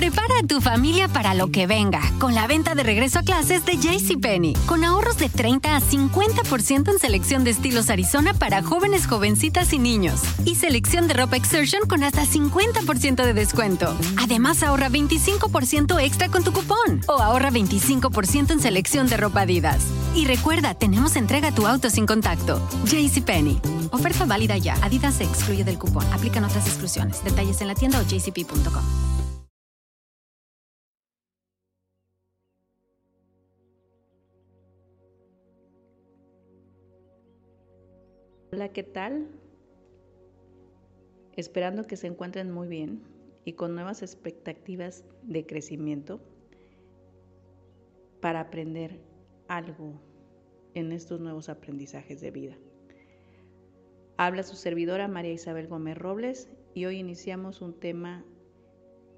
Prepara a tu familia para lo que venga con la venta de regreso a clases de JCPenney, con ahorros de 30 a 50% en selección de estilos Arizona para jóvenes, jovencitas y niños. Y selección de ropa Exertion con hasta 50% de descuento. Además, ahorra 25% extra con tu cupón o ahorra 25% en selección de ropa Adidas. Y recuerda, tenemos entrega tu auto sin contacto. JCPenney. Oferta válida ya. Adidas se excluye del cupón. Aplican otras exclusiones. Detalles en la tienda o jcp.com. Hola, ¿qué tal? Esperando que se encuentren muy bien y con nuevas expectativas de crecimiento para aprender algo en estos nuevos aprendizajes de vida. Habla su servidora María Isabel Gómez Robles y hoy iniciamos un tema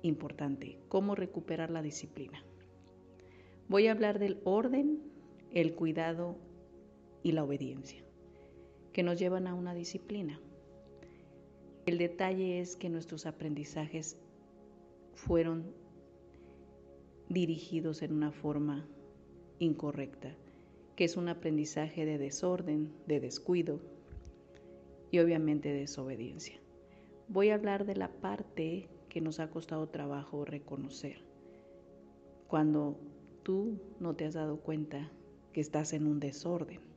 importante, cómo recuperar la disciplina. Voy a hablar del orden, el cuidado y la obediencia que nos llevan a una disciplina. El detalle es que nuestros aprendizajes fueron dirigidos en una forma incorrecta, que es un aprendizaje de desorden, de descuido y obviamente de desobediencia. Voy a hablar de la parte que nos ha costado trabajo reconocer. Cuando tú no te has dado cuenta que estás en un desorden.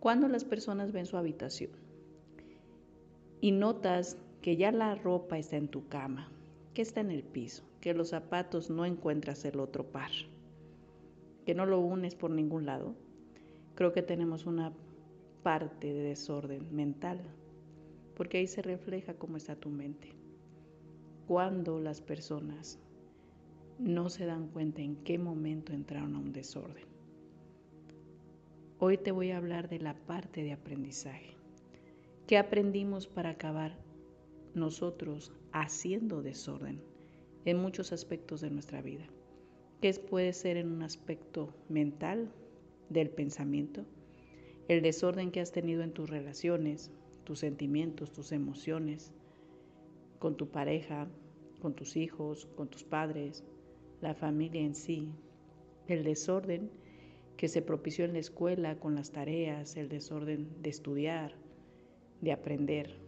Cuando las personas ven su habitación y notas que ya la ropa está en tu cama, que está en el piso, que los zapatos no encuentras el otro par, que no lo unes por ningún lado, creo que tenemos una parte de desorden mental, porque ahí se refleja cómo está tu mente. Cuando las personas no se dan cuenta en qué momento entraron a un desorden. Hoy te voy a hablar de la parte de aprendizaje. ¿Qué aprendimos para acabar nosotros haciendo desorden en muchos aspectos de nuestra vida? ¿Qué puede ser en un aspecto mental del pensamiento? El desorden que has tenido en tus relaciones, tus sentimientos, tus emociones, con tu pareja, con tus hijos, con tus padres, la familia en sí, el desorden que se propició en la escuela con las tareas, el desorden de estudiar, de aprender,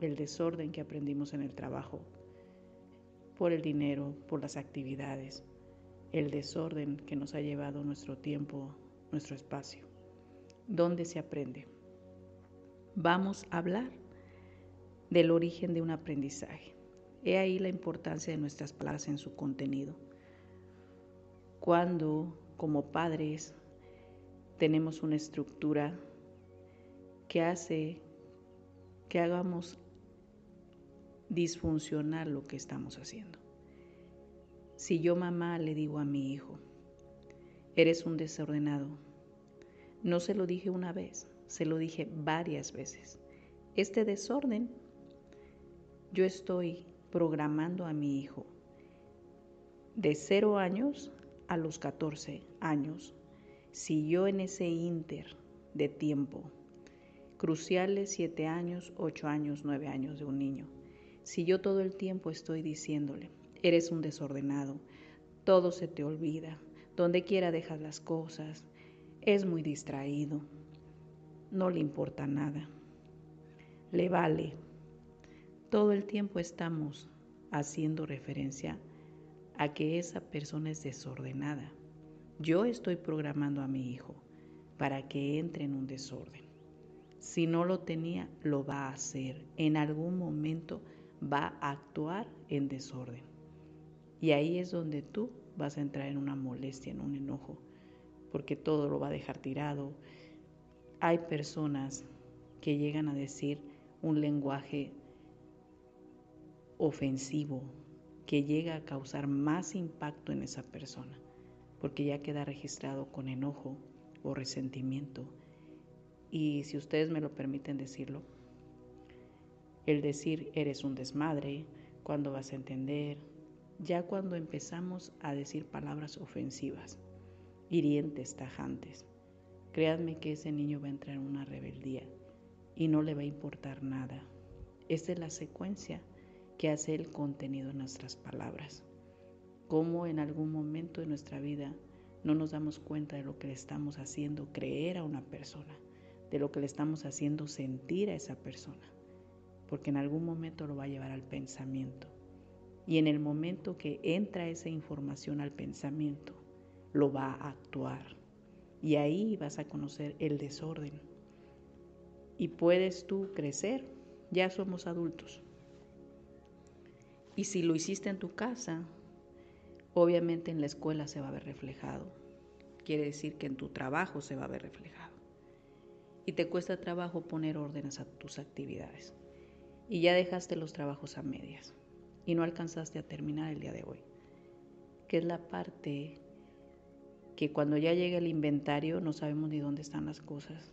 el desorden que aprendimos en el trabajo, por el dinero, por las actividades, el desorden que nos ha llevado nuestro tiempo, nuestro espacio. ¿Dónde se aprende? Vamos a hablar del origen de un aprendizaje. He ahí la importancia de nuestras palabras en su contenido. Cuando como padres tenemos una estructura que hace que hagamos disfuncionar lo que estamos haciendo. Si yo mamá le digo a mi hijo, eres un desordenado, no se lo dije una vez, se lo dije varias veces. Este desorden, yo estoy programando a mi hijo de cero años a los 14 años, si yo en ese inter de tiempo, cruciales 7 años, 8 años, 9 años de un niño, si yo todo el tiempo estoy diciéndole, eres un desordenado, todo se te olvida, donde quiera dejas las cosas, es muy distraído, no le importa nada, le vale. Todo el tiempo estamos haciendo referencia a que esa persona es desordenada. Yo estoy programando a mi hijo para que entre en un desorden. Si no lo tenía, lo va a hacer. En algún momento va a actuar en desorden. Y ahí es donde tú vas a entrar en una molestia, en un enojo, porque todo lo va a dejar tirado. Hay personas que llegan a decir un lenguaje ofensivo, que llega a causar más impacto en esa persona, porque ya queda registrado con enojo o resentimiento. Y si ustedes me lo permiten decirlo, el decir eres un desmadre, cuando vas a entender, ya cuando empezamos a decir palabras ofensivas, hirientes, tajantes, créanme que ese niño va a entrar en una rebeldía y no le va a importar nada. Esta es la secuencia que hace el contenido de nuestras palabras. cómo en algún momento de nuestra vida no nos damos cuenta de lo que le estamos haciendo creer a una persona, de lo que le estamos haciendo sentir a esa persona, porque en algún momento lo va a llevar al pensamiento. Y en el momento que entra esa información al pensamiento, lo va a actuar. Y ahí vas a conocer el desorden. Y puedes tú crecer, ya somos adultos. Y si lo hiciste en tu casa, obviamente en la escuela se va a ver reflejado. Quiere decir que en tu trabajo se va a ver reflejado. Y te cuesta trabajo poner órdenes a tus actividades. Y ya dejaste los trabajos a medias y no alcanzaste a terminar el día de hoy. Que es la parte que cuando ya llega el inventario no sabemos ni dónde están las cosas.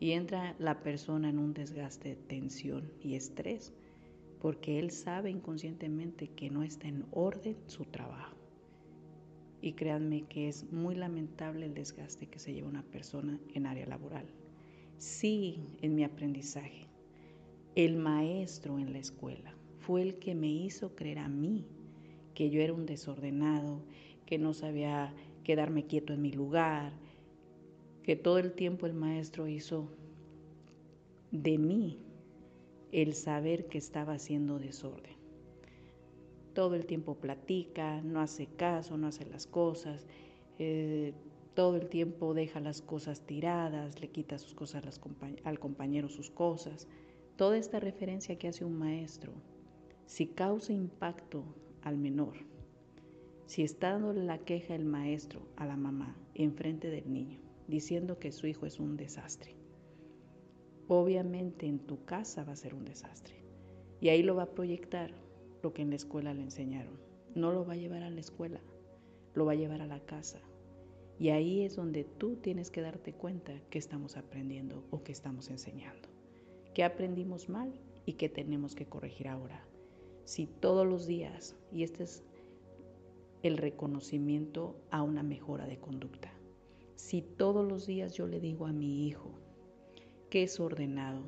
Y entra la persona en un desgaste de tensión y estrés, porque él sabe inconscientemente que no está en orden su trabajo. Y créanme que es muy lamentable el desgaste que se lleva una persona en área laboral. Sí, en mi aprendizaje, el maestro en la escuela fue el que me hizo creer a mí que yo era un desordenado, que no sabía quedarme quieto en mi lugar, que todo el tiempo el maestro hizo de mí el saber que estaba haciendo desorden todo el tiempo platica, no hace caso, no hace las cosas, eh, todo el tiempo deja las cosas tiradas, le quita sus cosas al compañero sus cosas. Toda esta referencia que hace un maestro, si causa impacto al menor, si está dándole la queja el maestro a la mamá enfrente del niño, diciendo que su hijo es un desastre, obviamente en tu casa va a ser un desastre. Y ahí lo va a proyectar lo que en la escuela le enseñaron. No lo va a llevar a la escuela, lo va a llevar a la casa. Y ahí es donde tú tienes que darte cuenta que estamos aprendiendo o que estamos enseñando. ¿Qué aprendimos mal y qué tenemos que corregir ahora? Si todos los días, y este es el reconocimiento a una mejora de conducta, si todos los días yo le digo a mi hijo que es ordenado,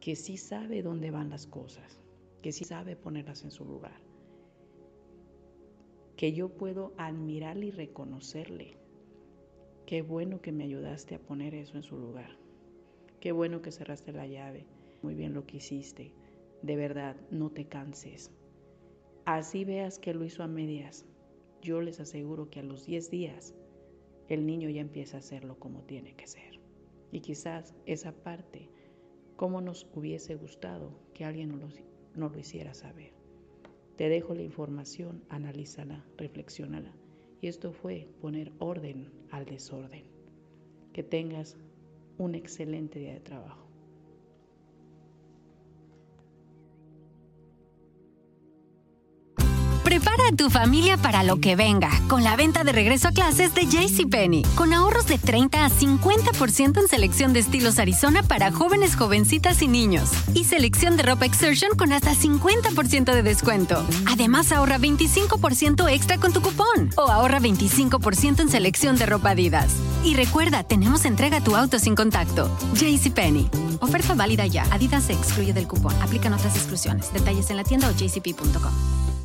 que sí sabe dónde van las cosas, que sí sabe ponerlas en su lugar, que yo puedo admirarle y reconocerle. Qué bueno que me ayudaste a poner eso en su lugar. Qué bueno que cerraste la llave. Muy bien lo que hiciste. De verdad, no te canses. Así veas que lo hizo a medias. Yo les aseguro que a los 10 días el niño ya empieza a hacerlo como tiene que ser. Y quizás esa parte, como nos hubiese gustado que alguien nos lo no lo hiciera saber. Te dejo la información, analízala, reflexiónala. Y esto fue poner orden al desorden. Que tengas un excelente día de trabajo. Prepara a tu familia para lo que venga con la venta de regreso a clases de JCPenney. Con ahorros de 30 a 50% en selección de estilos Arizona para jóvenes, jovencitas y niños. Y selección de ropa Exertion con hasta 50% de descuento. Además, ahorra 25% extra con tu cupón. O ahorra 25% en selección de ropa Adidas. Y recuerda, tenemos entrega a tu auto sin contacto. JCPenney. Oferta válida ya. Adidas se excluye del cupón. Aplican otras exclusiones. Detalles en la tienda o jcp.com.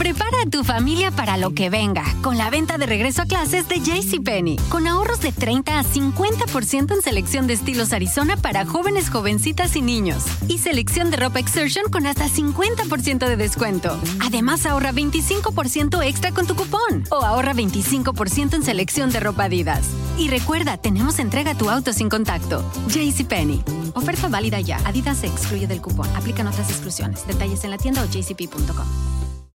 Prepara a tu familia para lo que venga con la venta de regreso a clases de JCPenney. Con ahorros de 30 a 50% en selección de estilos Arizona para jóvenes, jovencitas y niños. Y selección de ropa Exertion con hasta 50% de descuento. Además, ahorra 25% extra con tu cupón. O ahorra 25% en selección de ropa Adidas. Y recuerda, tenemos entrega a tu auto sin contacto. JCPenney. Oferta válida ya. Adidas se excluye del cupón. Aplican otras exclusiones. Detalles en la tienda o jcp.com.